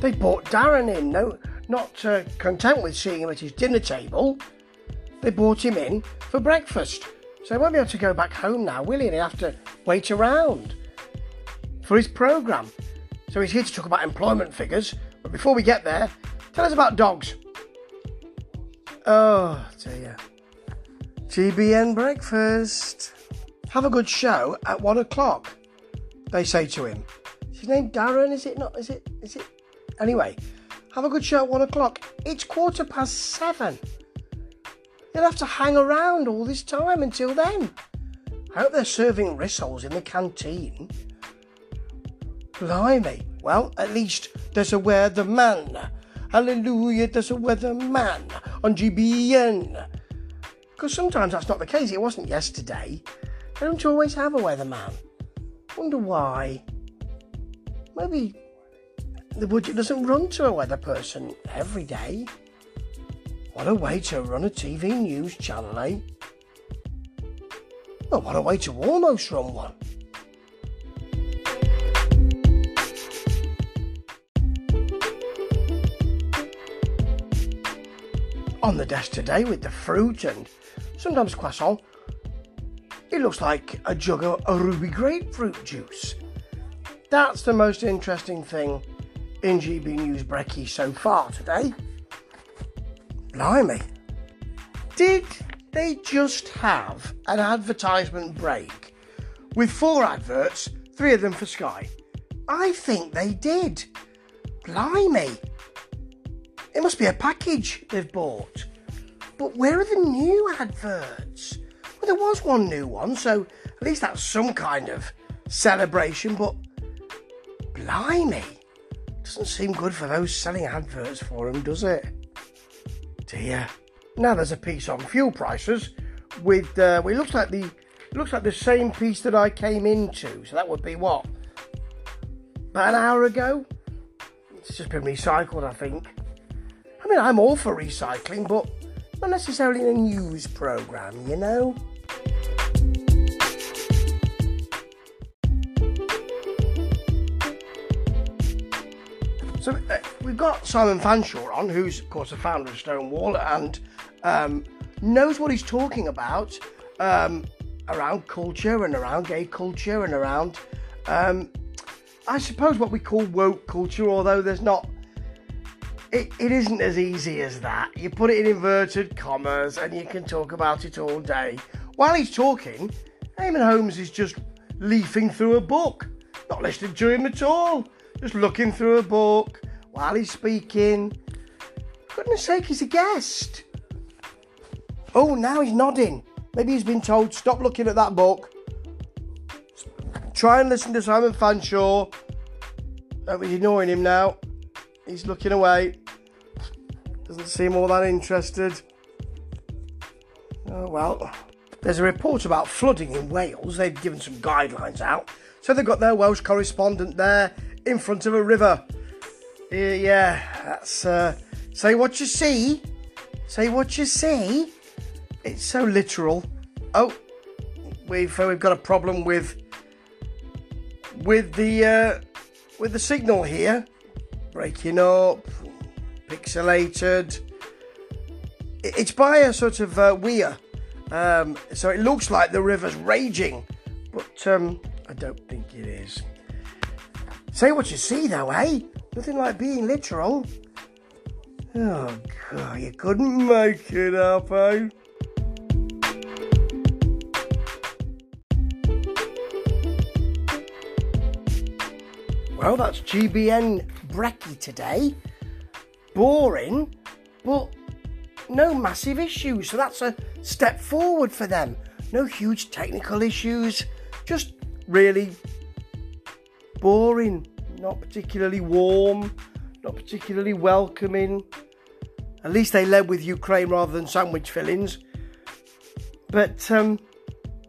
They brought Darren in, no, not uh, content with seeing him at his dinner table. They brought him in for breakfast. So he won't be able to go back home now, will he? And he'll have to wait around for his programme. So he's here to talk about employment figures. But before we get there, tell us about dogs. Oh dear. GBN breakfast. Have a good show at one o'clock. They say to him. Is his name Darren? Is it not? Is it? Is it? Anyway, have a good show at one o'clock. It's quarter past seven. You'll have to hang around all this time until then. I hope they're serving rissoles in the canteen. Blimey. Well, at least there's a weatherman. Hallelujah, there's a weatherman on GBN. Because sometimes that's not the case. It wasn't yesterday. They don't always have a weatherman. Wonder why. Maybe the budget doesn't run to a weather person every day. What a way to run a TV news channel, eh? Well, what a way to almost run one. On the desk today with the fruit and sometimes croissant, it looks like a jug of a ruby grapefruit juice. That's the most interesting thing in GB News Brekkie so far today. Blimey. Did they just have an advertisement break with four adverts, three of them for Sky? I think they did. Blimey. It must be a package they've bought. But where are the new adverts? Well, there was one new one, so at least that's some kind of celebration, but blimey. Doesn't seem good for those selling adverts for them, does it? Dear. Now there's a piece on fuel prices with uh, well, it looks like the looks like the same piece that I came into. So that would be what? About an hour ago? It's just been recycled, I think. I mean I'm all for recycling, but not necessarily in a news programme, you know? So uh, we've got Simon Fanshawe on, who's of course the founder of Stonewall and um, knows what he's talking about um, around culture and around gay culture and around, um, I suppose, what we call woke culture. Although there's not, it, it isn't as easy as that. You put it in inverted commas and you can talk about it all day. While he's talking, Eamonn Holmes is just leafing through a book, not listening to him at all just looking through a book while he's speaking. Goodness sake, he's a guest. Oh, now he's nodding. Maybe he's been told, stop looking at that book. Try and listen to Simon Fanshawe. Don't be ignoring him now. He's looking away. Doesn't seem all that interested. Oh well. There's a report about flooding in Wales. They've given some guidelines out. So they've got their Welsh correspondent there in front of a river. Uh, yeah, that's uh, say what you see, say what you see. It's so literal. Oh, we've uh, we've got a problem with with the uh, with the signal here, breaking up, pixelated. It's by a sort of uh, weir, um, so it looks like the river's raging, but um, I don't think. Say what you see, though, eh? Nothing like being literal. Oh, God, you couldn't make it up, eh? Well, that's GBN Brekkie today. Boring, but no massive issues. So that's a step forward for them. No huge technical issues, just really boring, not particularly warm, not particularly welcoming. At least they led with Ukraine rather than sandwich fillings. But um,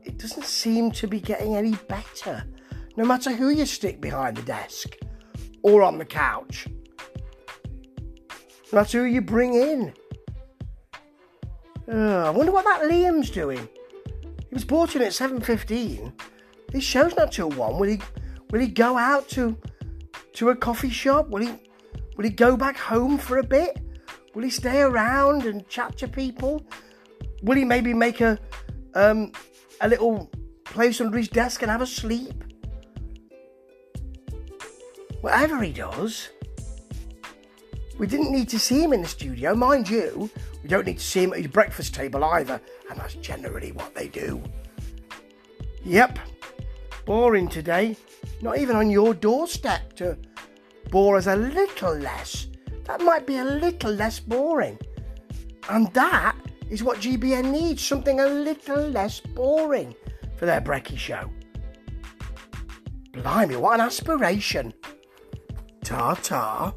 it doesn't seem to be getting any better, no matter who you stick behind the desk or on the couch. No matter who you bring in. Uh, I wonder what that Liam's doing. He was brought in at 7.15. This show's not till 1. Will he, will he go out to to a coffee shop? Will he Will he go back home for a bit? Will he stay around and chat to people? Will he maybe make a um, a little place under his desk and have a sleep? Whatever he does, we didn't need to see him in the studio, mind you. We don't need to see him at his breakfast table either, and that's generally what they do. Yep, boring today. Not even on your doorstep to bore us a little less. That might be a little less boring. And that is what GBN needs something a little less boring for their brekkie show. Blimey, what an aspiration! Ta ta.